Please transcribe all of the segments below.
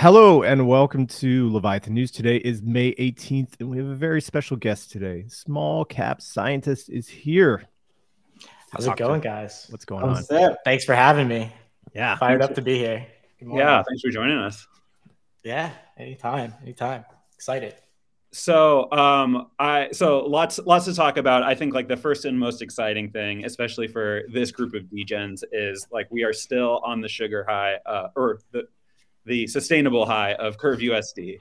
Hello and welcome to Leviathan News. Today is May 18th, and we have a very special guest today. Small cap scientist is here. How's it going, guys? What's going on? Thanks for having me. Yeah. Fired up to be here. Good. Yeah, thanks for joining us. Yeah. Anytime. Anytime. Excited. So, um, I so lots lots to talk about. I think like the first and most exciting thing, especially for this group of degens, is like we are still on the sugar high, uh, or the the sustainable high of Curve USD.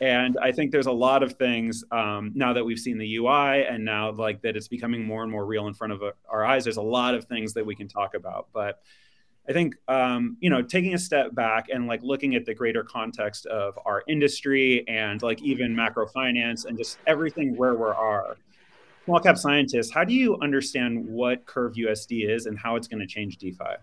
And I think there's a lot of things um, now that we've seen the UI and now like that it's becoming more and more real in front of our eyes. There's a lot of things that we can talk about, but I think um, you know taking a step back and like looking at the greater context of our industry and like even macro finance and just everything where we are. Small cap scientists, how do you understand what Curve USD is and how it's going to change DeFi?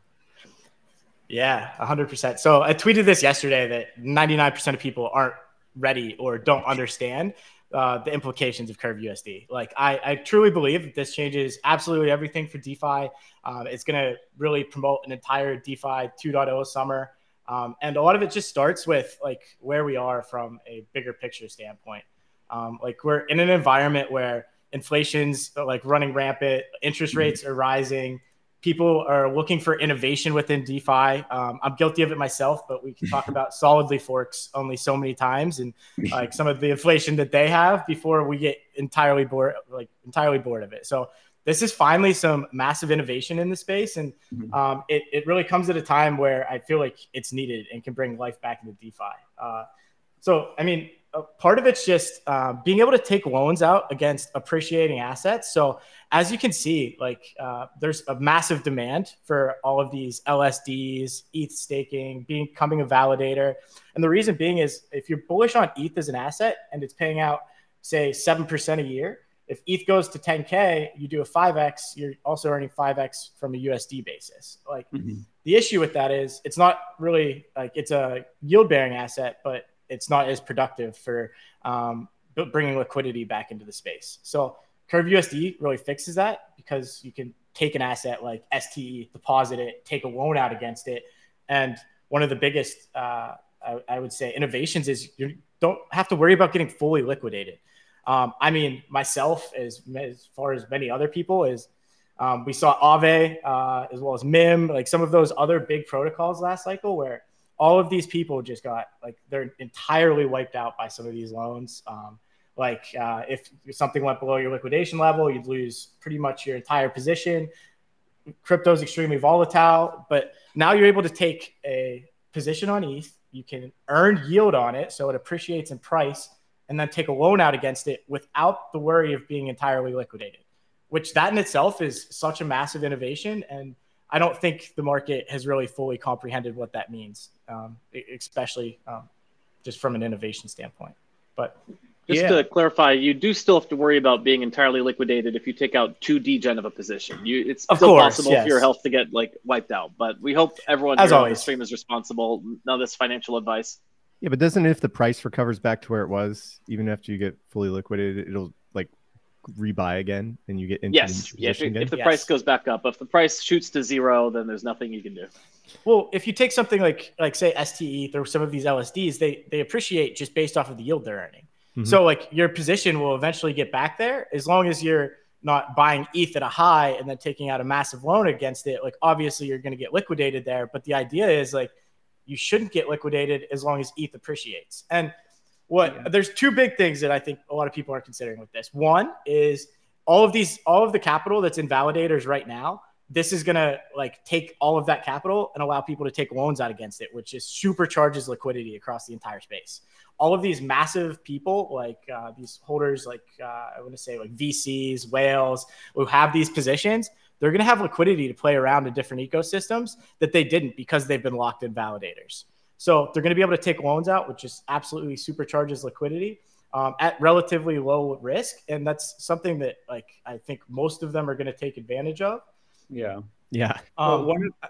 Yeah, 100%. So I tweeted this yesterday that 99% of people aren't ready or don't understand uh, the implications of Curve USD. Like, I, I truly believe that this changes absolutely everything for DeFi. Um, it's going to really promote an entire DeFi 2.0 summer. Um, and a lot of it just starts with like where we are from a bigger picture standpoint. Um, like we're in an environment where inflation's like running rampant, interest mm-hmm. rates are rising, people are looking for innovation within DeFi. Um, I'm guilty of it myself, but we can talk about solidly forks only so many times and like some of the inflation that they have before we get entirely bored, like entirely bored of it. So this is finally some massive innovation in the space, and mm-hmm. um, it, it really comes at a time where I feel like it's needed and can bring life back into DeFi. Uh, so, I mean, part of it's just uh, being able to take loans out against appreciating assets. So as you can see, like uh, there's a massive demand for all of these LSDs, ETH staking, becoming a validator. And the reason being is if you're bullish on ETH as an asset and it's paying out, say, 7% a year, if ETH goes to 10K, you do a 5X, you're also earning 5X from a USD basis. Like mm-hmm. the issue with that is it's not really like it's a yield bearing asset, but it's not as productive for um, bringing liquidity back into the space. So Curve USD really fixes that because you can take an asset like STE, deposit it, take a loan out against it, and one of the biggest, uh, I, I, would say, innovations is you don't have to worry about getting fully liquidated. Um, I mean, myself, as as far as many other people, is um, we saw Aave uh, as well as Mim, like some of those other big protocols last cycle where all of these people just got like they're entirely wiped out by some of these loans. Um, like uh, if something went below your liquidation level, you'd lose pretty much your entire position. Crypto is extremely volatile, but now you're able to take a position on ETH. You can earn yield on it, so it appreciates in price, and then take a loan out against it without the worry of being entirely liquidated. Which that in itself is such a massive innovation and I don't think the market has really fully comprehended what that means, um, especially um, just from an innovation standpoint. But just yeah. to clarify, you do still have to worry about being entirely liquidated if you take out too degen of a position. You, it's of still course, possible yes. for your health to get like wiped out. But we hope everyone As always. on the stream is responsible. Now, this financial advice. Yeah, but doesn't if the price recovers back to where it was, even after you get fully liquidated, it'll like rebuy again and you get into yes, yeah. If, if the yes. price goes back up, if the price shoots to zero, then there's nothing you can do. Well, if you take something like like say STE or some of these LSDs, they they appreciate just based off of the yield they're earning. Mm-hmm. So like your position will eventually get back there as long as you're not buying ETH at a high and then taking out a massive loan against it. Like obviously you're going to get liquidated there, but the idea is like you shouldn't get liquidated as long as ETH appreciates. And what yeah. there's two big things that I think a lot of people are considering with this. One is all of these, all of the capital that's in validators right now. This is gonna like take all of that capital and allow people to take loans out against it, which just supercharges liquidity across the entire space. All of these massive people, like uh, these holders, like uh, I want to say like VCs, whales, who have these positions, they're going to have liquidity to play around in different ecosystems that they didn't because they've been locked in validators. So they're going to be able to take loans out, which just absolutely supercharges liquidity um, at relatively low risk, and that's something that like I think most of them are going to take advantage of. Yeah, yeah. Um, well, one of,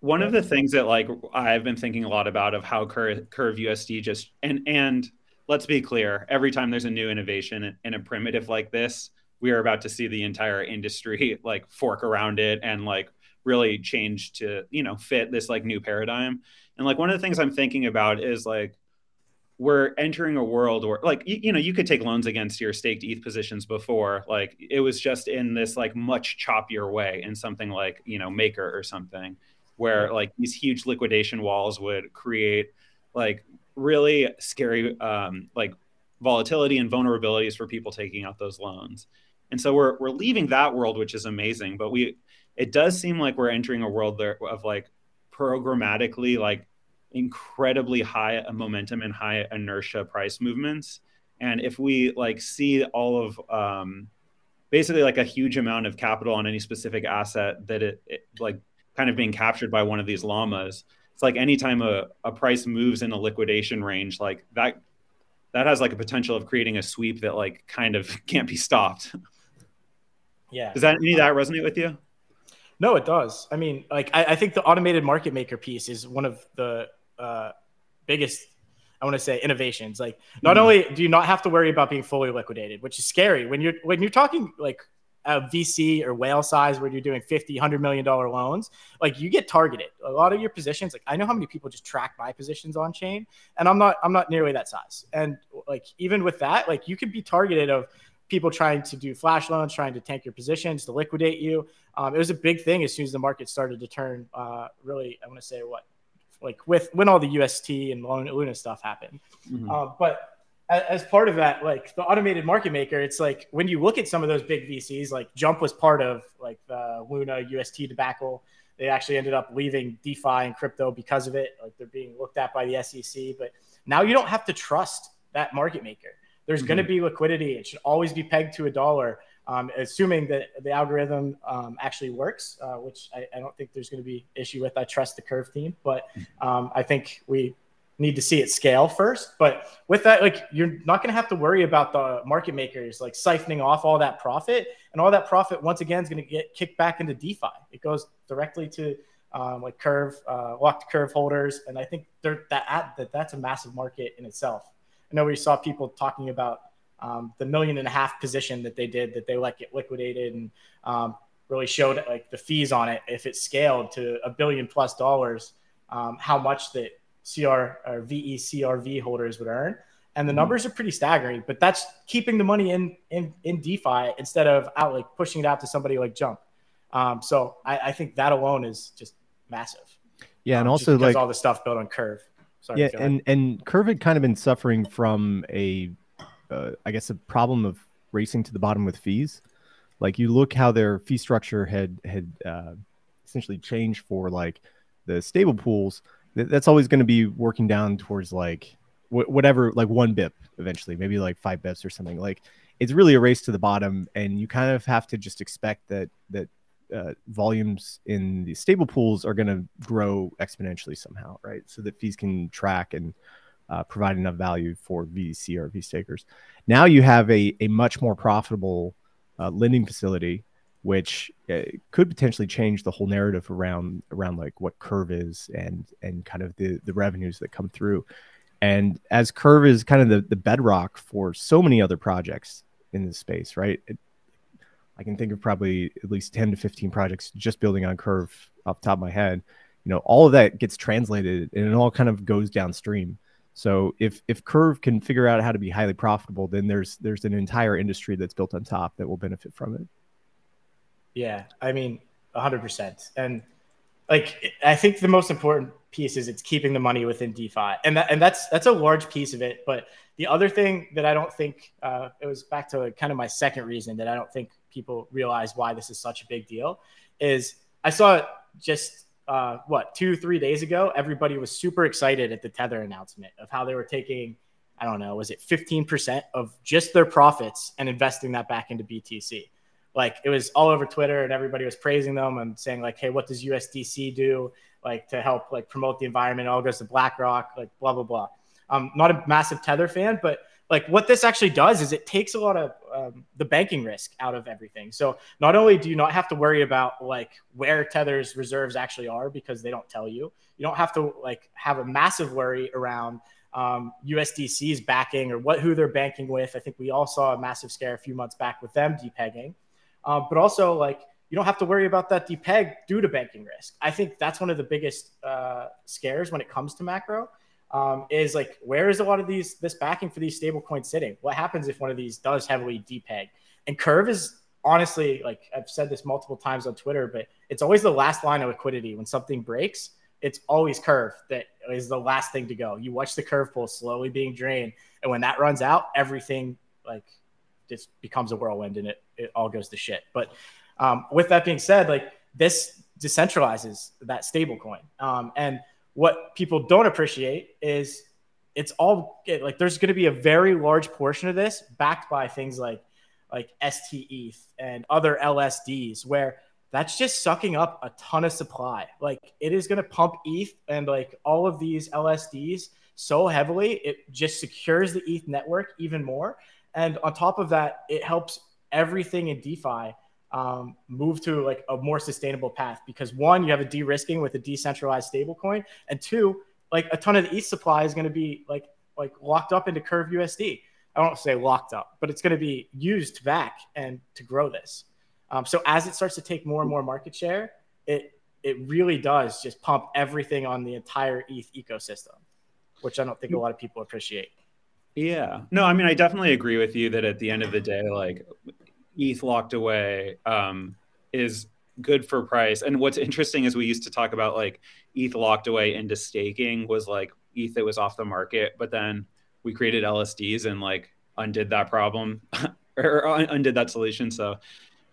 one of the things that like I've been thinking a lot about of how Curve, Curve USD just and and let's be clear, every time there's a new innovation in a primitive like this, we are about to see the entire industry like fork around it and like really change to you know fit this like new paradigm. And like one of the things I'm thinking about is like we're entering a world where like you, you, know you could take loans against your staked ETH positions before like it was just in this like much choppier way in something like you know Maker or something where like these huge liquidation walls would create like really scary um, like volatility and vulnerabilities for people taking out those loans. And so we're we're leaving that world, which is amazing. But we it does seem like we're entering a world there of like programmatically like incredibly high momentum and high inertia price movements. And if we like see all of um, basically like a huge amount of capital on any specific asset that it, it, like kind of being captured by one of these llamas, it's like anytime a, a price moves in a liquidation range, like that that has like a potential of creating a sweep that like kind of can't be stopped. Yeah. Does that any of that resonate with you? No, it does. I mean, like I, I think the automated market maker piece is one of the uh, biggest I want to say innovations. Like not mm. only do you not have to worry about being fully liquidated, which is scary when you're when you're talking like a VC or whale size where you're doing 50, 100 million dollar loans, like you get targeted. A lot of your positions, like I know how many people just track my positions on chain and I'm not I'm not nearly that size. And like even with that, like you could be targeted of people trying to do flash loans, trying to tank your positions to liquidate you. Um, it was a big thing as soon as the market started to turn uh, really, I want to say what like with when all the UST and Luna stuff happened. Mm-hmm. Uh, but as part of that, like the automated market maker, it's like when you look at some of those big VCs, like Jump was part of like the Luna UST debacle. They actually ended up leaving DeFi and crypto because of it. Like they're being looked at by the SEC. But now you don't have to trust that market maker. There's mm-hmm. going to be liquidity. It should always be pegged to a dollar um, assuming that the algorithm um, actually works, uh, which I, I, don't think there's going to be issue with. I trust the Curve team, but um, I think we need to see it scale first. But with that, like you're not going to have to worry about the market makers like siphoning off all that profit, and all that profit once again is going to get kicked back into DeFi. It goes directly to um, like Curve uh, locked Curve holders, and I think that that that's a massive market in itself. I know we saw people talking about um, the million and a half position that they did that they let get liquidated and um, really showed like the fees on it. If it scaled to a billion plus dollars um, how much that cr or vecrv holders would earn. And the mm-hmm. numbers are pretty staggering but that's keeping the money in in, in defi instead of out like pushing it out to somebody like jump. Um, so I, I, think that alone is just massive. Yeah and um, also like all the stuff built on curve. Sorry, yeah and and curve had kind of been suffering from a uh, I guess, a problem of racing to the bottom with fees. Like you look how their fee structure had had uh, essentially changed for like the stable pools. That's always going to be working down towards like wh- whatever, like one bip eventually, maybe like five bips or something. Like it's really a race to the bottom, and you kind of have to just expect that that uh, volumes in the stable pools are going to grow exponentially somehow, right? So that fees can track and uh, provide enough value for VCRV stakers. Now you have a, a much more profitable uh, lending facility, which uh, could potentially change the whole narrative around around like what Curve is and and kind of the the revenues that come through. And as Curve is kind of the, the bedrock for so many other projects in this space, right? It, I can think of probably at least 10 to 15 projects just building on Curve off top of my head. You know, all of that gets translated and it all kind of goes downstream. So if if Curve can figure out how to be highly profitable, then there's there's an entire industry that's built on top that will benefit from it. Yeah, I mean, hundred percent. And like, I think the most important piece is it's keeping the money within DeFi, and that and that's that's a large piece of it. But the other thing that I don't think uh, it was back to kind of my second reason that I don't think people realize why this is such a big deal is I saw just uh, what two three days ago everybody was super excited at the tether announcement of how they were taking i don't know was it 15% of just their profits and investing that back into btc like it was all over twitter and everybody was praising them and saying like hey what does usdc do like to help like promote the environment? It all goes to blackrock like blah blah blah. I'm not a massive tether fan but like what this actually does is it takes a lot of um, the banking risk out of everything. So not only do you not have to worry about like where Tether's reserves actually are because they don't tell you, you don't have to like have a massive worry around um, USDC's backing or what who they're banking with. I think we all saw a massive scare a few months back with them depegging, uh, but also like you don't have to worry about that depeg due to banking risk. I think that's one of the biggest uh, scares when it comes to macro. Um, is like where is a lot of these this backing for these stable coins sitting? What happens if one of these does heavily depeg? And Curve is honestly like I've said this multiple times on Twitter, but it's always the last line of liquidity when something breaks. It's always Curve that is the last thing to go. You watch the curve pool slowly being drained, and when that runs out, everything like just becomes a whirlwind and it it all goes to shit. But um, with that being said, like this decentralizes that stable coin. Um, and what people don't appreciate is it's all like there's going to be a very large portion of this backed by things like like STETH and other LSDs where that's just sucking up a ton of supply. Like it is going to pump ETH and like all of these LSDs so heavily, it just secures the ETH network even more. And on top of that, it helps everything in DeFi um, move to like a more sustainable path because one, you have a de-risking with a decentralized stablecoin, and two, like a ton of the ETH supply is going to be like like locked up into Curve USD. I won't say locked up, but it's going to be used back and to grow this. Um, so as it starts to take more and more market share, it it really does just pump everything on the entire ETH ecosystem, which I don't think a lot of people appreciate. Yeah. No, I mean, I definitely agree with you that at the end of the day, like ETH locked away um, is good for price. And what's interesting is we used to talk about like ETH locked away into staking was like ETH that was off the market, but then we created LSDs and like undid that problem or undid that solution. So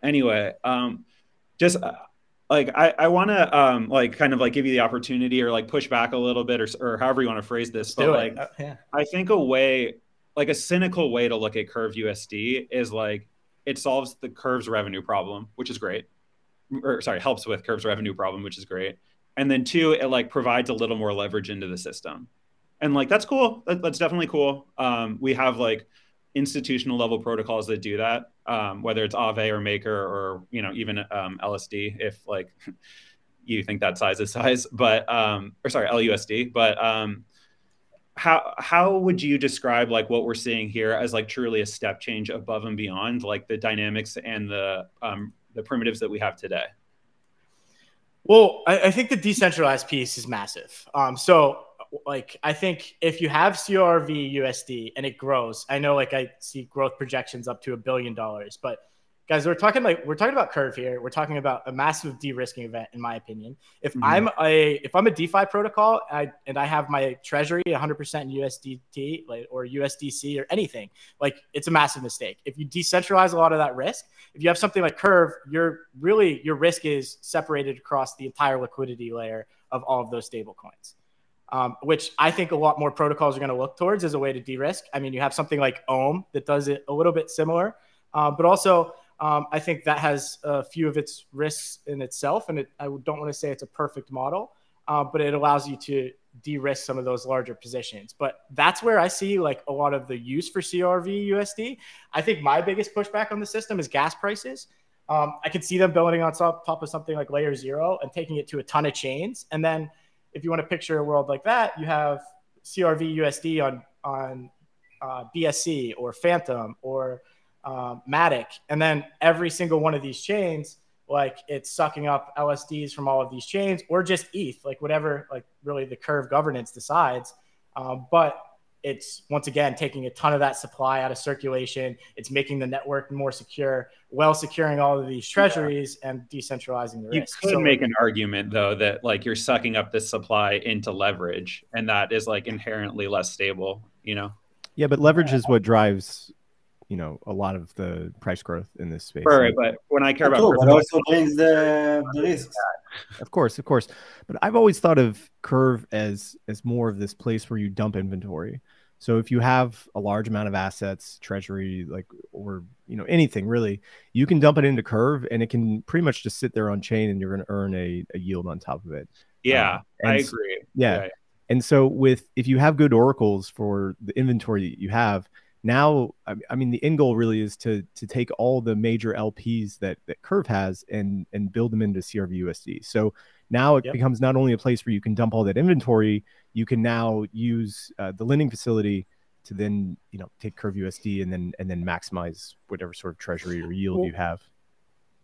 anyway, um, just uh, like I, I want to um, like kind of like give you the opportunity or like push back a little bit or, or however you want to phrase this. But like, uh, yeah. I think a way, like a cynical way to look at Curve USD is like it solves the Curve's revenue problem, which is great. Or sorry, helps with Curve's revenue problem, which is great. And then two, it like provides a little more leverage into the system, and like that's cool. That, that's definitely cool. Um, we have like institutional level protocols that do that, um, whether it's Aave or Maker or you know even um, LSD, if like you think that size is size, but um, or sorry LUSD, but um, how how would you describe like what we're seeing here as like truly a step change above and beyond like the dynamics and the um, the primitives that we have today? Well, I, I think the decentralized piece is massive. Um, so like I think if you have CRV USD and it grows, I know like I see growth projections up to a billion dollars, but guys we're talking like we're talking about curve here we're talking about a massive de-risking event in my opinion if mm-hmm. i'm a if i'm a defi protocol I, and i have my treasury 100% usdt like, or usdc or anything like it's a massive mistake if you decentralize a lot of that risk if you have something like curve you're really your risk is separated across the entire liquidity layer of all of those stable coins um, which I think a lot more protocols are going to look towards as a way to de-risk. I mean, you have something like Ohm that does it a little bit similar, uh, but also um, I think that has a few of its risks in itself, and it, I don't want to say it's a perfect model, uh, but it allows you to de-risk some of those larger positions. But that's where I see like a lot of the use for CRV USD. I think my biggest pushback on the system is gas prices. Um, I could see them building on top, top of something like Layer Zero and taking it to a ton of chains. And then if you want to picture a world like that, you have CRV USD on on uh, BSC or Fantom or um, Matic, and then every single one of these chains, like it's sucking up LSDs from all of these chains, or just ETH, like whatever, like really the curve governance decides. Um, but it's once again taking a ton of that supply out of circulation. It's making the network more secure, while securing all of these treasuries yeah. and decentralizing the you risk. You could so, make an argument though that like you're sucking up this supply into leverage, and that is like inherently less stable. You know. Yeah, but leverage is what drives you know a lot of the price growth in this space. Right, but when I care about, cool, but also brings the, the risks. Of course, of course. But I've always thought of Curve as as more of this place where you dump inventory. So if you have a large amount of assets, treasury, like or you know anything really, you can dump it into Curve, and it can pretty much just sit there on chain, and you're going to earn a, a yield on top of it. Yeah, um, I agree. Yeah. yeah. And so with if you have good oracles for the inventory that you have, now I mean the end goal really is to to take all the major LPs that that Curve has and and build them into CRVUSD. So now it yep. becomes not only a place where you can dump all that inventory, you can now use uh, the lending facility to then you know take Curve USD and then and then maximize whatever sort of treasury or yield well, you have.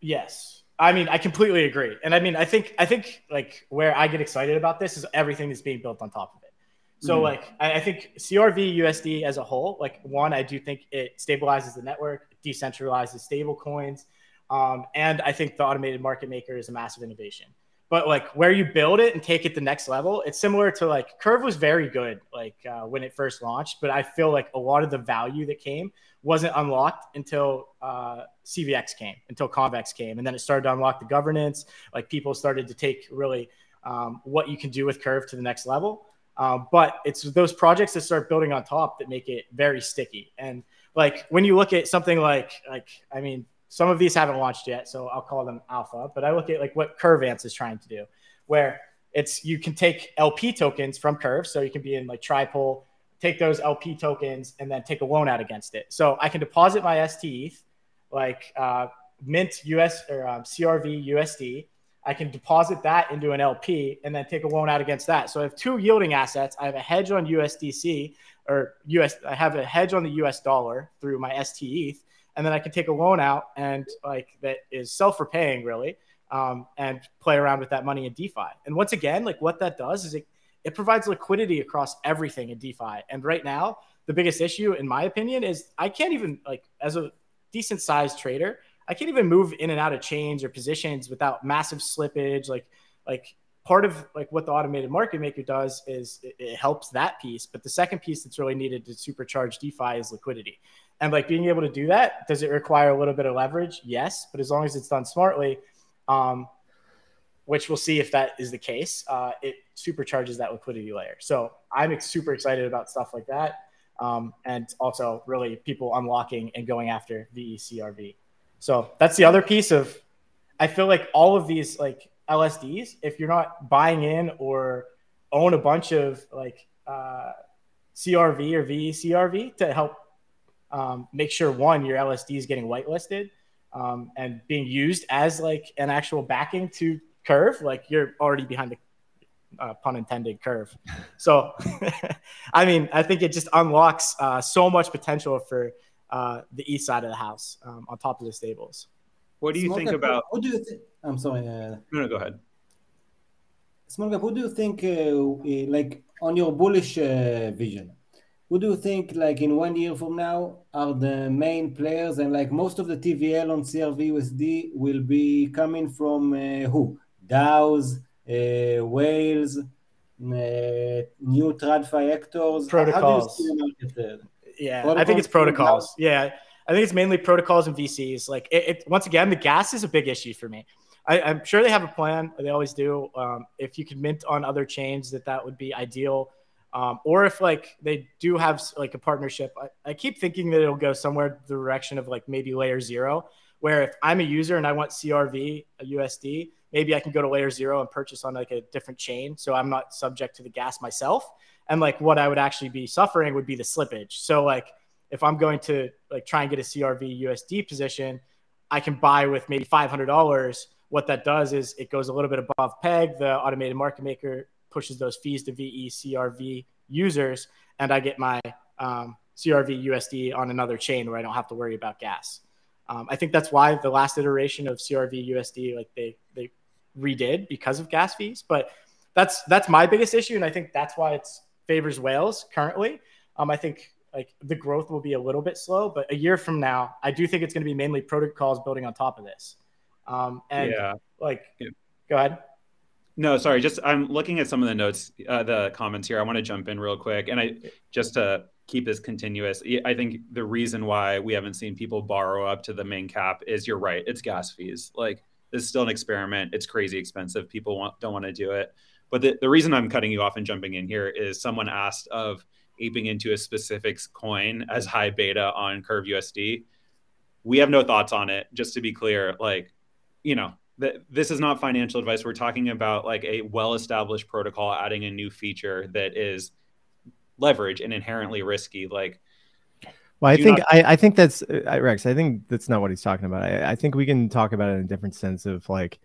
Yes, I mean, I completely agree. And I mean, I think I think like where I get excited about this is everything that's being built on top of. So mm-hmm. like I, I, think CRV USD as a whole, like one, I do think it stabilizes the network, decentralizes stable coins. Um, and I think the automated market maker is a massive innovation. But like where you build it and take it the next level, it's similar to like Curve was very good like uh, when it first launched, but I feel like a lot of the value that came wasn't unlocked until uh, CVX came, until Convex came, and then it started to unlock the governance. Like people started to take really um, what you can do with Curve to the next level. Um, but it's those projects that start building on top that make it very sticky. And like when you look at something like like I mean, some of these haven't launched yet, so I'll call them alpha. But I look at like what Curvance is trying to do, where it's you can take LP tokens from Curve, so you can be in like Tripole, take those LP tokens, and then take a loan out against it. So I can deposit my STETH, like uh, Mint US or um, CRV USD. I can deposit that into an LP and then take a loan out against that. So I have two yielding assets. I have a hedge on USDC or US. I have a hedge on the US dollar through my STETH, and then I can take a loan out and like that is self-repaying really, um, and play around with that money in DeFi. And once again, like what that does is it it provides liquidity across everything in DeFi. And right now, the biggest issue, in my opinion, is I can't even like as a decent sized trader, I can't even move in and out of chains or positions without massive slippage. Like like part of like what the automated market maker does is it, it, helps that piece but the second piece that's really needed to supercharge defi is liquidity. And like being able to do that does it require a little bit of leverage? Yes but as long as it's done smartly um, which we'll see if that is the case uh, it supercharges that liquidity layer. So i'm super excited about stuff like that um, and also really people unlocking and going after vecrv so that's the other piece of i feel like all of these like LSDs, if you're not buying in or own a bunch of like uh, CRV or VCRV to help um, make sure one, your LSD is getting whitelisted um, and being used as like an actual backing to curve, like you're already behind the uh, pun intended curve. So, I mean, I think it just unlocks uh, so much potential for uh, the east side of the house um, on top of the stables. What do you think about? What do you think? I'm sorry. Uh, no, no, go ahead. Small cap. What do you think? Uh, like on your bullish uh, vision, what do you think? Like in one year from now, are the main players and like most of the TVL on CRVUSD will be coming from uh, who? DAOs, uh, whales, uh, new TradFi actors, protocols. Yeah, protocols I think it's protocols. Yeah. I think it's mainly protocols and VCs. Like it, it once again, the gas is a big issue for me. I, am sure they have a plan. They always do. Um, if you could mint on other chains, that that would be ideal. Um, or if like they do have like a partnership, I, I, keep thinking that it'll go somewhere the direction of like maybe layer zero, where if I'm a user and I want CRV a USD, maybe I can go to layer zero and purchase on like a different chain, so I'm not subject to the gas myself. And like what I would actually be suffering would be the slippage. So like if I'm going to like try and get a CRV USD position, I can buy with maybe $500. What that does is it goes a little bit above peg. The automated market maker pushes those fees to VE CRV users, and I get my um, CRV USD on another chain where I don't have to worry about gas. Um, I think that's why the last iteration of CRV USD, like they they redid because of gas fees. But that's that's my biggest issue, and I think that's why it favors whales currently. Um, I think like the growth will be a little bit slow, but a year from now, I do think it's going to be mainly protocols building on top of this. Um, and yeah. like, yeah. go ahead. No, sorry. Just I'm looking at some of the notes, uh, the comments here. I want to jump in real quick, and I just to keep this continuous. I think the reason why we haven't seen people borrow up to the main cap is you're right. It's gas fees. Like this is still an experiment. It's crazy expensive. People want, don't want to do it. But the, the reason I'm cutting you off and jumping in here is someone asked of aping into a specific coin as high beta on Curve USD. We have no thoughts on it. Just to be clear, like, you know, th- this is not financial advice. We're talking about like a well-established protocol adding a new feature that is leverage and inherently risky. Like, well, I think not- I, I, think that's uh, Rex. I think that's not what he's talking about. I, I, think we can talk about it in a different sense of like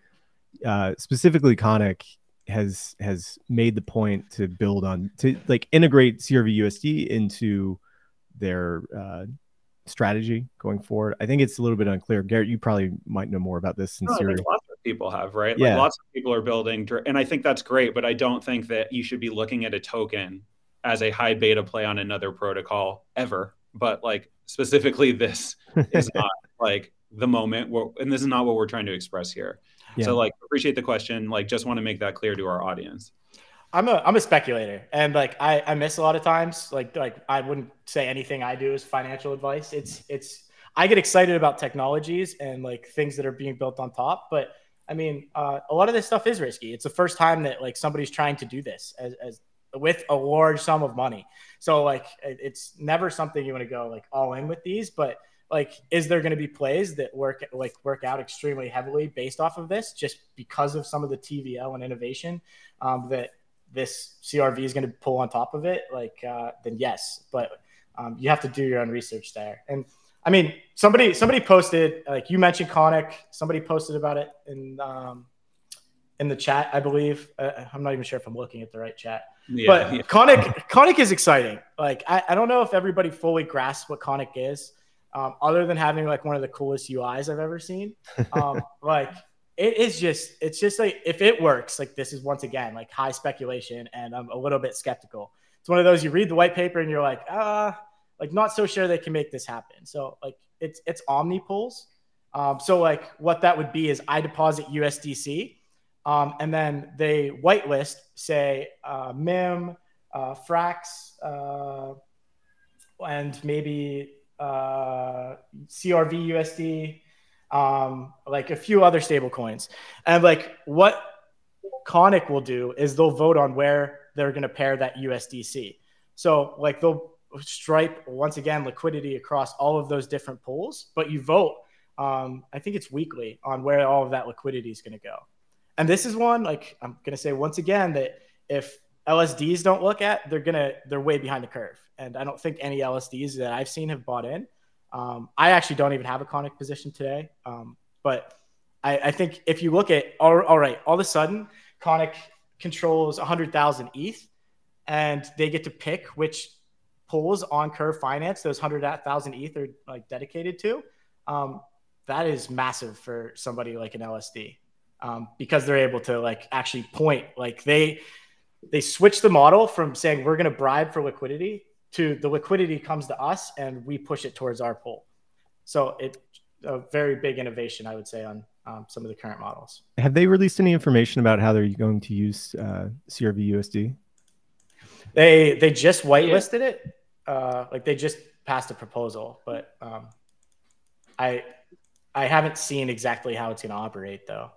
uh, specifically Conic has has made the point to build on to like integrate CRV USD into their uh, strategy going forward? I think it's a little bit unclear. Garrett, you probably might know more about this no, Lots of people have, right? Yeah. Like lots of people are building, and I think that's great. But I don't think that you should be looking at a token as a high beta play on another protocol ever. But like specifically, this is not like the moment, where, and this is not what we're trying to express here. Yeah. So like appreciate the question. Like just want to make that clear to our audience. I'm a I'm a speculator, and like I, I miss a lot of times. Like like I wouldn't say anything I do is financial advice. It's it's I get excited about technologies and like things that are being built on top. But I mean, uh, a lot of this stuff is risky. It's the first time that like somebody's trying to do this as, as with a large sum of money. So like it's never something you want to go like all in with these, but like is there going to be plays that work like work out extremely heavily based off of this just because of some of the tvl and innovation um, that this crv is going to pull on top of it? Like uh, then yes but um, you have to do your own research there. And i mean somebody somebody posted like you mentioned Conic. Somebody posted about it in um, in the chat i believe. Uh, i'm not even sure if i'm looking at the right chat. Yeah, but yeah. Conic Conic is exciting. Like I, I don't know if everybody fully grasps what Conic is um, other than having like one of the coolest UIs I've ever seen. Um, like it is just, it's just like if it works, like this is once again like high speculation, and I'm a little bit skeptical. It's one of those you read the white paper and you're like, ah, uh, like not so sure they can make this happen. So like it's it's Omni pools. Um, so like what that would be is I deposit USDC, um, and then they whitelist say uh, Mim, uh, Frax, uh, and maybe uh, CRV USD, um, like a few other stable coins. And like what Conic will do is they'll vote on where they're going to pair that USDC. So like they'll stripe once again liquidity across all of those different pools, but you vote. Um, I think it's weekly on where all of that liquidity is going to go. And this is one like I'm going to say once again that if LSDs don't look at, they're gonna they're way behind the curve, and I don't think any LSDs that I've seen have bought in. Um, I actually don't even have a Conic position today, um, but I, I, think if you look at all, all right, all of a sudden Conic controls 100,000 ETH, and they get to pick which pools on Curve Finance those 100,000 ETH are like dedicated to. Um, that is massive for somebody like an LSD um, because they're able to like actually point like they they switch the model from saying we're going to bribe for liquidity to the liquidity comes to us and we push it towards our pool. So it a very big innovation, I would say, on um, some of the current models. Have they released any information about how they're going to use uh, CRV USD? They they just whitelisted it. Uh, like they just passed a proposal, but um, I I haven't seen exactly how it's going to operate though.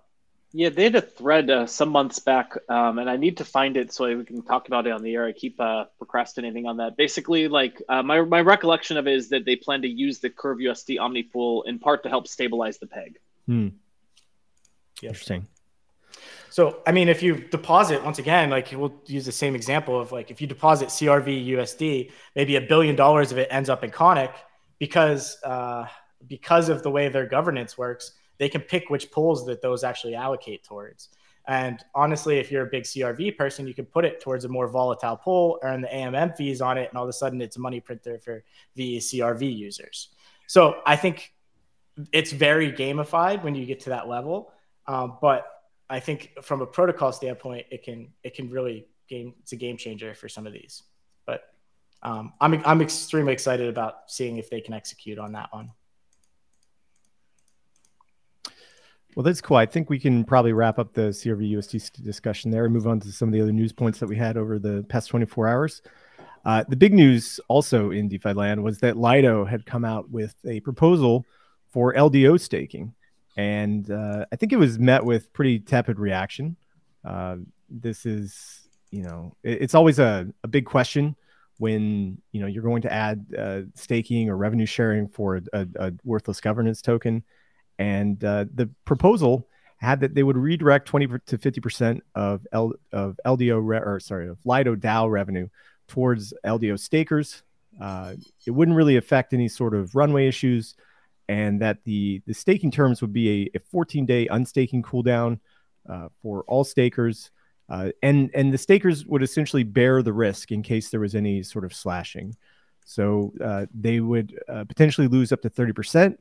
Yeah, they had a thread uh, some months back, um, and I need to find it so we can talk about it on the air. I keep uh, procrastinating on that. Basically, like uh, my my recollection of it is that they plan to use the Curve USD Omnipool in part to help stabilize the peg. Hmm. Interesting. So, I mean, if you deposit once again, like we'll use the same example of like if you deposit CRV USD, maybe a billion dollars of it ends up in Conic because uh, because of the way their governance works they can pick which pools that those actually allocate towards. And honestly, if you're a big CRV person, you can put it towards a more volatile pool, earn the AMM fees on it, and all of a sudden it's a money printer for the CRV users. So I think it's very gamified when you get to that level. Um, but I think from a protocol standpoint, it can it can really game it's a game changer for some of these. But um, I'm I'm extremely excited about seeing if they can execute on that one. Well, that's cool. I think we can probably wrap up the CRV USD discussion there and move on to some of the other news points that we had over the past 24 hours. Uh, the big news also in DeFi land was that Lido had come out with a proposal for LDO staking. And uh, I think it was met with pretty tepid reaction. Uh, this is, you know, it, it's always a, a big question when, you know, you're going to add uh, staking or revenue sharing for a, a, a worthless governance token and uh, the proposal had that they would redirect 20 to 50 percent of L, of LDO re, or sorry of Lido DAO revenue towards LDO stakers. Uh, it wouldn't really affect any sort of runway issues, and that the the staking terms would be a, a 14 day unstaking cooldown uh, for all stakers. Uh, and and the stakers would essentially bear the risk in case there was any sort of slashing. So uh, they would uh, potentially lose up to 30%.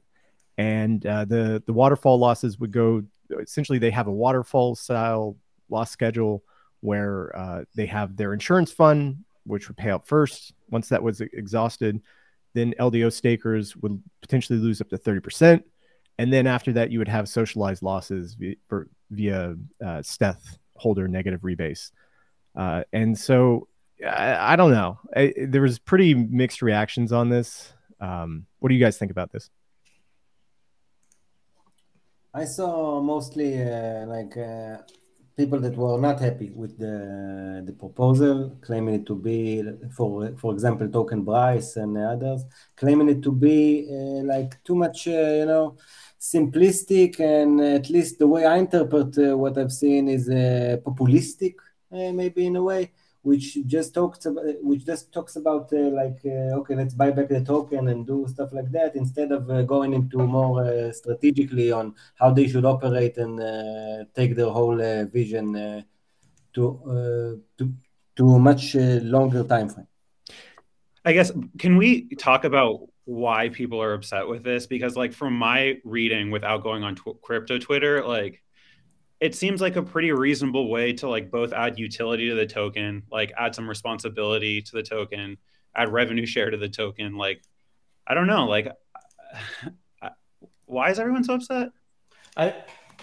And uh, the, the waterfall losses would go essentially, they have a waterfall style loss schedule where uh, they have their insurance fund, which would pay out first. Once that was exhausted, then LDO stakers would potentially lose up to 30%. And then after that, you would have socialized losses via, via uh, Steth holder negative rebase. Uh, and so I, I don't know. I, there was pretty mixed reactions on this. Um, what do you guys think about this? I saw mostly uh, like uh, people that were not happy with the the proposal, claiming it to be, for for example, TokenBrice and others, claiming it to be uh, like too much, uh, you know, simplistic, and at least the way I interpret uh, what I've seen is uh, populistic, maybe in a way which just talks about which just talks about uh, like uh, okay let's buy back the token and do stuff like that instead of uh, going into more uh, strategically on how they should operate and uh, take their whole uh, vision to to to a much longer time frame i guess can we talk about why people are upset with this? Because like from my reading without going on tw- crypto twitter like it seems like a pretty reasonable way to like both add utility to the token, like add some responsibility to the token, add revenue share to the token. Like, I don't know, like, why is everyone so upset? I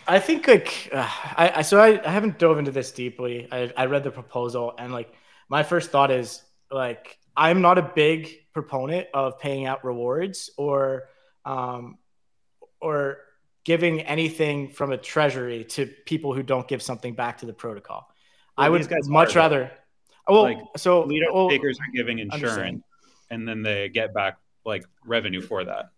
I think like uh, I, I so I, I haven't dove into this deeply. I I read the proposal and like my first thought is like I'm not a big proponent of paying out rewards or um or giving anything from a treasury to people who don't give something back to the protocol. Well, I would much rather. Well, like, so leader well, takers are giving insurance, and then they get back like revenue for that.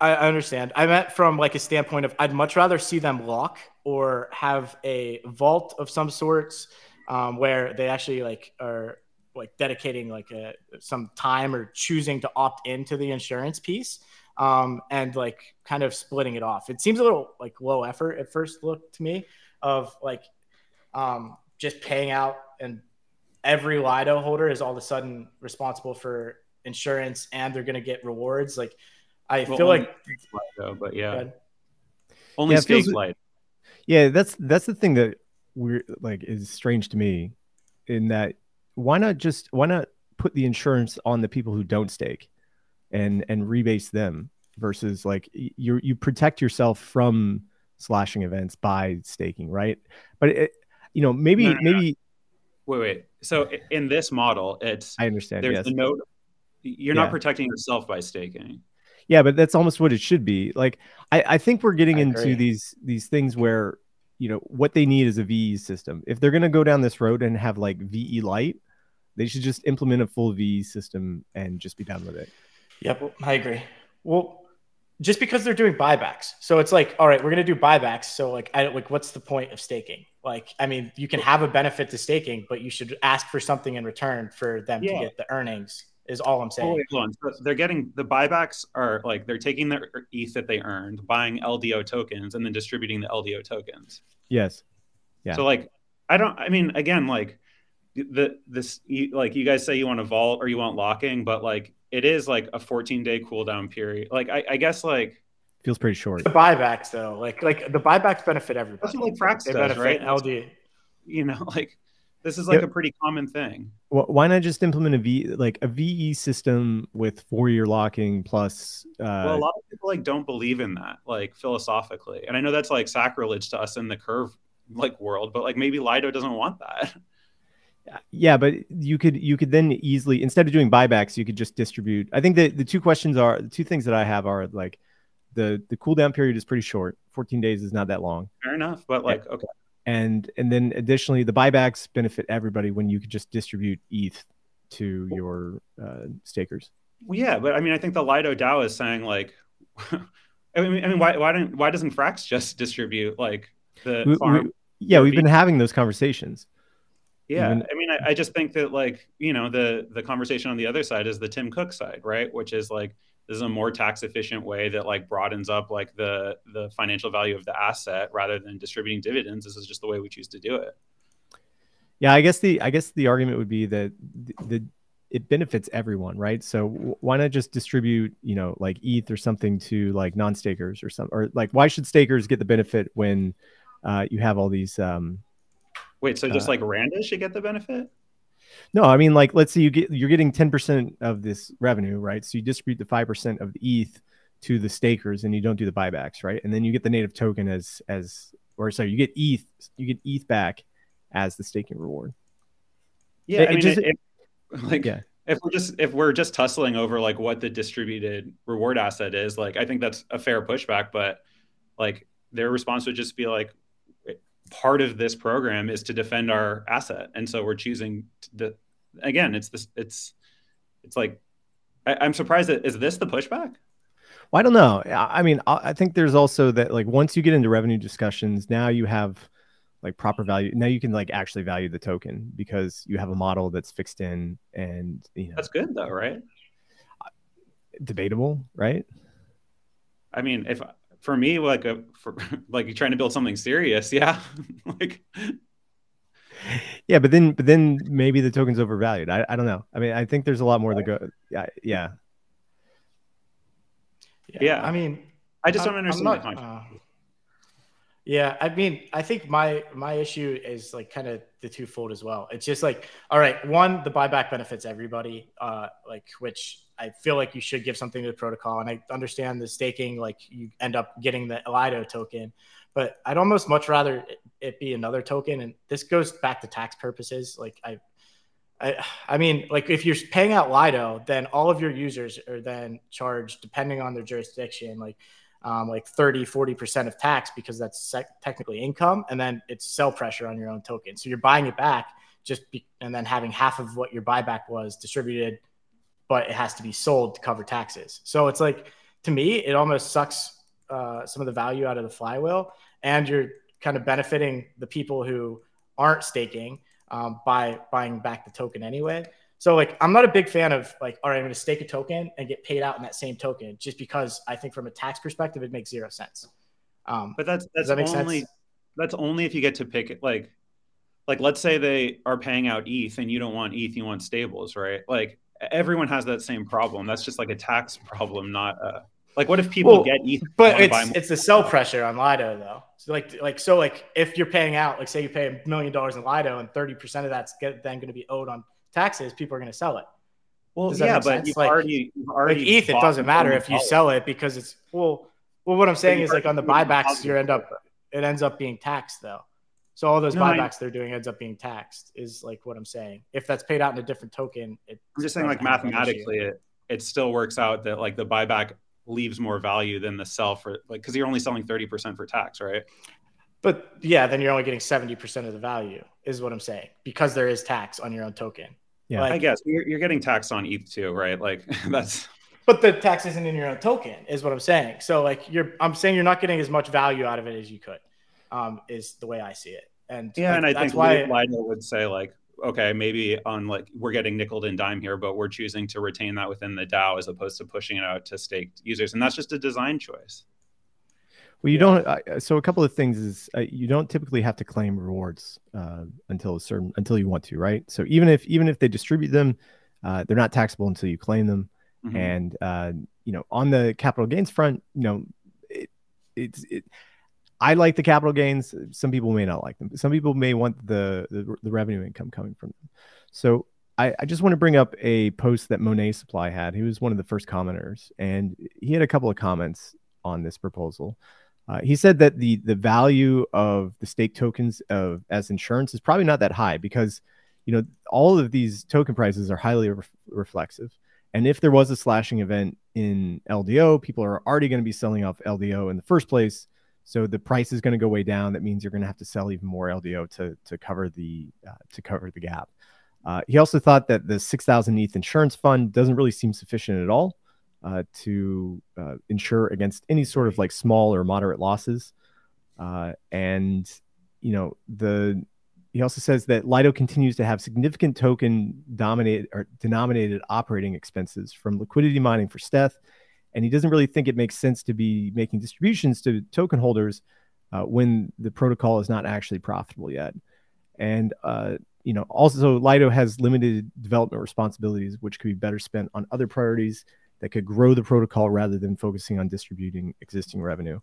I, I understand. I meant from like a standpoint of I'd much rather see them lock or have a vault of some sorts um, where they actually like are like dedicating like a, some time or choosing to opt into the insurance piece um, and like kind of splitting it off. It seems a little like low effort at first look to me of like um, just paying out and every Lido holder is all of a sudden responsible for insurance and they're going to get rewards. Like I well, feel like, Lido, but yeah, only yeah, stake light. Yeah, that's that's the thing that we're like is strange to me in that why not just why not put the insurance on the people who don't stake and and rebase them versus like you you protect yourself from slashing events by staking, right? But it, you know, maybe no, no, maybe. No. Wait, wait. So in this model, it's I understand. There's yes. the note. You're yeah. not protecting yourself by staking. Yeah, but that's almost what it should be. Like, I, I think we're getting I into agree. these these things where you know what they need is a VE system. If they're gonna go down this road and have like VE light, they should just implement a full VE system and just be done with it. Yep, I agree. Well, just because they're doing buybacks, so it's like, all right, we're gonna do buybacks. So like, I like, what's the point of staking? Like, I mean, you can have a benefit to staking, but you should ask for something in return for them yeah. to get the earnings. Is all I'm saying. Oh, so they're getting the buybacks are like they're taking their ETH that they earned, buying LDO tokens, and then distributing the LDO tokens. Yes. Yeah. So like, I don't. I mean, again, like the this you, like you guys say you want to vault or you want locking, but like it is like a 14 day cooldown period. Like I, I guess like feels pretty short. The buybacks though, like like the buybacks benefit everybody. That's what like Frax they does, benefit right? LD. You know, like this is like yep. a pretty common thing. Well, why not just implement a V like a VE system with four year locking plus? Uh... Well, a lot of people like don't believe in that, like philosophically, and I know that's like sacrilege to us in the curve like world, but like maybe Lido doesn't want that. Yeah, but you could you could then easily instead of doing buybacks, you could just distribute. I think that the two questions are the two things that I have are like the the cooldown period is pretty short. 14 days is not that long. Fair enough, but like okay. And and then additionally, the buybacks benefit everybody when you could just distribute ETH to your uh, stakers. Well, yeah, but I mean, I think the Lido DAO is saying like, I mean, I mean, why why don't why doesn't Frax just distribute like the we, farm? We, yeah, we've been having those conversations. Yeah, Even, I mean, I, I, just think that like you know the the conversation on the other side is the Tim Cook side, right? Which is like this is a more tax efficient way that like broadens up like the the financial value of the asset rather than distributing dividends. This is just the way we choose to do it. Yeah, I guess the I guess the argument would be that the, the it benefits everyone, right? So why not just distribute, you know, like ETH or something to like non-stakers or something, or like why should stakers get the benefit when uh, you have all these? Um, Wait, so just uh, like Randa should get the benefit? No, I mean like let's say you get you're getting ten percent of this revenue, right? So you distribute the five percent of the ETH to the stakers, and you don't do the buybacks, right? And then you get the native token as as or sorry, you get ETH, you get ETH back as the staking reward. Yeah, it, I mean, just, it, it, like yeah. if we're just if we're just tussling over like what the distributed reward asset is, like I think that's a fair pushback, but like their response would just be like part of this program is to defend our asset and so we're choosing the again it's this it's it's like I, am surprised that is this the pushback well, I don't know. I mean, I think there's also that like once you get into revenue discussions, now you have like proper value. Now you can like actually value the token because you have a model that's fixed in, and you know that's good though, right? Debatable, right? I mean, if for me, like a for like you're trying to build something serious, yeah, like yeah, but then but then maybe the token's overvalued. I, I don't know. I mean, I think there's a lot more to go. Yeah, yeah. Yeah, I mean, I just don't understand not, the concept. Uh, yeah, I mean, I think my my issue is like kind of the twofold as well. It's just like, all right, one, the buyback benefits everybody, uh, like which I feel like you should give something to the protocol, and I understand the staking, like you end up getting the Lido token, but I'd almost much rather it be another token, and this goes back to tax purposes. Like I, I, I mean, like if you're paying out Lido, then all of your users are then charged, depending on their jurisdiction, like um, like 30, 40% of tax because that's sec- technically income. And then it's sell pressure on your own token. So you're buying it back just be- and then having half of what your buyback was distributed, but it has to be sold to cover taxes. So it's like, to me, it almost sucks uh, some of the value out of the flywheel. And you're kind of benefiting the people who aren't staking um, by buying back the token anyway. So like I'm not a big fan of like, all right, I'm going to stake a token and get paid out in that same token just because I think from a tax perspective it makes zero sense. Um, but that's that's that only sense? that's only if you get to pick it like like let's say they are paying out ETH and you don't want ETH, you want stables, right? Like everyone has that same problem. That's just like a tax problem, not a like what if people well, get ETH? But it's it's the sell pressure on Lido though. So like like so like if you're paying out, like say you pay a million dollars in Lido and 30% of that's get, then going to be owed on taxes, people are going to sell it. Well, yeah, but you've like, already, you've already like ETH, it doesn't matter if you sell it because it's well. Well, what I'm saying is like on the buybacks, you end up it ends up being taxed though. So all those no, buybacks I, they're doing ends up being taxed is like what I'm saying. If that's paid out in a different token, it, I'm just saying like mathematically, it it still works out that like the buyback leaves more value than the sell for like because you're only selling 30% for tax, right? But yeah, then you're only getting 70% of the value, is what I'm saying, because there is tax on your own token. Yeah, like, I guess you're, you're getting taxed on ETH too, right? Like that's. But the tax isn't in your own token, is what I'm saying. So like you're, I'm saying you're not getting as much value out of it as you could, um, is the way I see it. And yeah, like, and I think why Lido would say like, okay, maybe on like we're getting nickel and dime here, but we're choosing to retain that within the DAO as opposed to pushing it out to staked users, and that's just a design choice. Well, you yeah. don't. Uh, so a couple of things is uh, you don't typically have to claim rewards uh, until a certain until you want to, right? So even if even if they distribute them, uh, they're not taxable until you claim them. Mm-hmm. And uh, you know, on the capital gains front, you know, it, it's it. I like the capital gains. Some people may not like them. Some people may want the the, the revenue income coming from them. So I, I, just want to bring up a post that Monet Supply had. He was one of the first commenters, and he had a couple of comments on this proposal. Uh, he said that the the value of the stake tokens of as insurance is probably not that high because you know all of these token prices are highly re- reflexive. And if there was a slashing event in LDO, people are already going to be selling off LDO in the first place. So the price is going to go way down. That means you're going to have to sell even more LDO to to cover the uh, to cover the gap. Uh, he also thought that the 6,000 ETH insurance fund doesn't really seem sufficient at all uh, to uh, insure against any sort of like small or moderate losses. Uh, and you know the he also says that Lido continues to have significant token dominated or denominated operating expenses from liquidity mining for stETH, and he doesn't really think it makes sense to be making distributions to token holders uh, when the protocol is not actually profitable yet. And uh, you know, also Lido has limited development responsibilities, which could be better spent on other priorities that could grow the protocol rather than focusing on distributing existing revenue.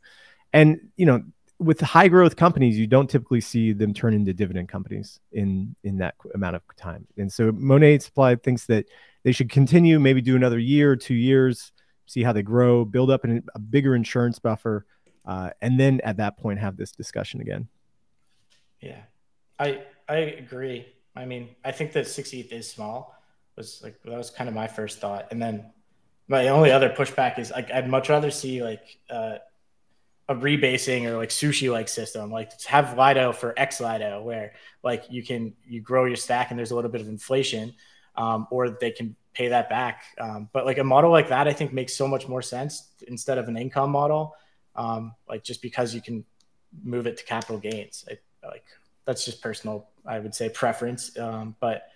And you know, with high growth companies, you don't typically see them turn into dividend companies in in that amount of time. And so Monet Supply thinks that they should continue, maybe do another year, two years, see how they grow, build up an, a bigger insurance buffer, uh, and then at that point have this discussion again. Yeah, I I agree. I mean, I think that 60th is small. Was like that was kind of my first thought, and then my only other pushback is like I'd much rather see like uh, a rebasing or like sushi like system, like have Lido for X Lido, where like you can you grow your stack and there's a little bit of inflation, um, or they can pay that back. Um, but like a model like that, I think makes so much more sense instead of an income model, um, like just because you can move it to capital gains. I, like that's just personal, I would say preference. Um, but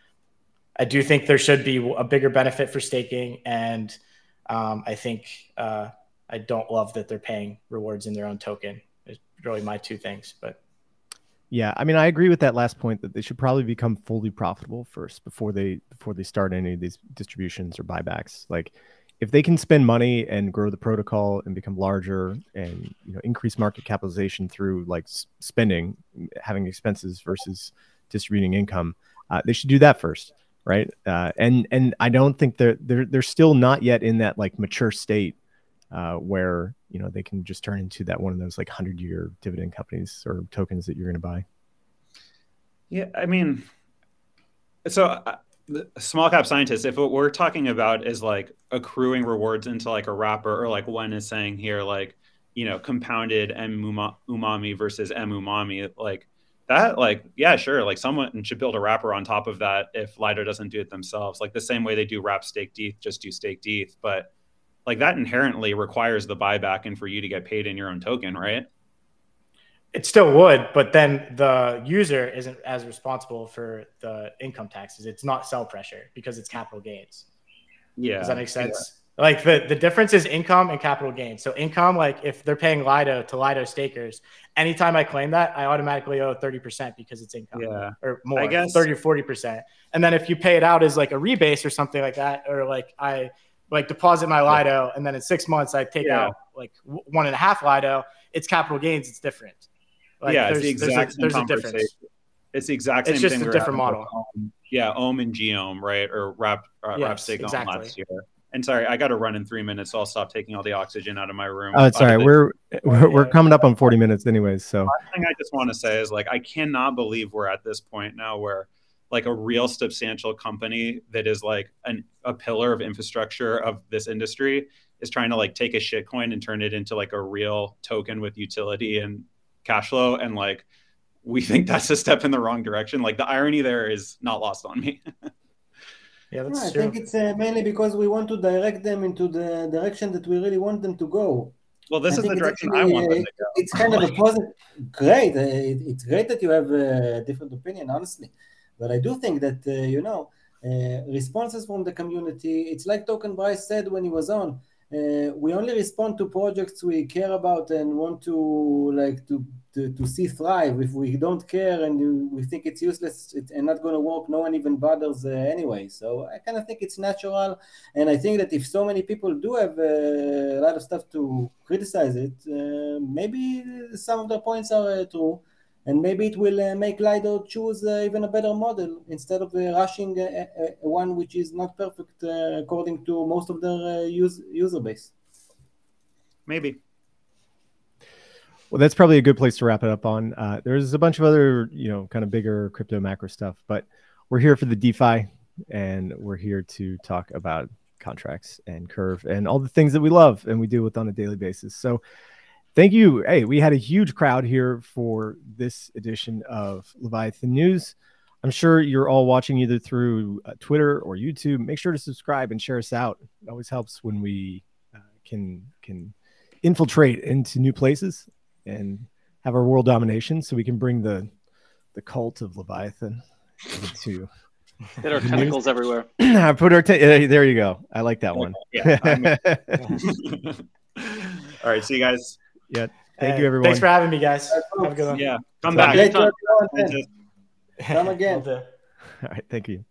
I do think there should be a bigger benefit for staking, and um, I think uh, I don't love that they're paying rewards in their own token. It's really my two things, but. Yeah, I mean, I agree with that last point that they should probably become fully profitable first before they before they start any of these distributions or buybacks. Like, if they can spend money and grow the protocol and become larger and you know increase market capitalization through like spending, having expenses versus distributing income, uh, they should do that first, right? Uh, and and I don't think they're they're they're still not yet in that like mature state uh, where you know they can just turn into that one of those like hundred year dividend companies or tokens that you're going to buy. Yeah, I mean, so uh, small cap scientists, if what we're talking about is like accruing rewards into like a wrapper, or like one is saying here, like you know, compounded M umami versus M umami, like that, like yeah, sure, like someone should build a wrapper on top of that if Lido doesn't do it themselves, like the same way they do wrap staked ETH, just do staked ETH, but like that inherently requires the buyback and for you to get paid in your own token, right? It still would, but then the user isn't as responsible for the income taxes. It's not sell pressure because it's capital gains. Yeah. Does that make sense? Yeah. Like the, the difference is income and capital gains. So income, like if they're paying Lido to Lido stakers, anytime I claim that, I automatically owe 30% because it's income yeah. or more, I guess 30 or 40%. And then if you pay it out as like a rebase or something like that, or like I like deposit my Lido, and then in six months I take yeah. out like one and a half Lido. It's capital gains. It's different. Like, yeah, it's the exact there's a, there's a difference. It's the exact same. It's just a different model. yeah, Ohm and gOHM, right, or Wrap uh, yes, Wrap Stake exactly. last year. And sorry, I got to run in three minutes, so I'll stop taking all the oxygen out of my room. Oh, it's all right. We're we're, we're coming up on forty minutes, anyways. So, One thing I just want to say is like I cannot believe we're at this point now where like a real substantial company that is like an, a pillar of infrastructure of this industry is trying to like take a shitcoin and turn it into like a real token with utility and cash flow. And like we think that's a step in the wrong direction. Like the irony there is not lost on me. Yeah that's no, i true. think it's uh, mainly because we want to direct them into the direction that we really want them to go. Well this I is the direction actually, i want them to go. it's kind of a positive great uh, it, it's great that you have a different opinion honestly but I do think that, uh, you know, uh, responses from the community, it's like TokenBrice said when he was on, uh, we only respond to projects we care about and want to like to to, to see thrive. If we don't care and we think it's useless and not going to work no one even bothers anyway. So i kind of think it's natural. And i think that if so many people do have a lot of stuff to criticize it maybe some of the points are true and maybe it will uh, make Lido choose uh, even a better model instead of uh, rushing a, a, one which is not perfect uh, according to most of their uh, use, user base. Maybe. Well, that's probably a good place to wrap it up on. Uh, there's a bunch of other, you know, kind of bigger crypto macro stuff, but we're here for the DeFi and we're here to talk about contracts and curve and all the things that we love and we deal with on a daily basis. So, thank you. Hey, we had a huge crowd here for this edition of Leviathan News. I'm sure you're all watching either through uh, Twitter or YouTube. Make sure to subscribe and share us out. It always helps when we uh, can can infiltrate into new places and have our world domination, so we can bring the the cult of Leviathan into. Get our tentacles news. everywhere. I put our te- uh, there. You go. I like that one. Yeah. all right. See you guys. Yeah. Thank you, everyone. Thanks for having me, guys. Have a good one. Yeah. Come back. Come again. All right. Thank you.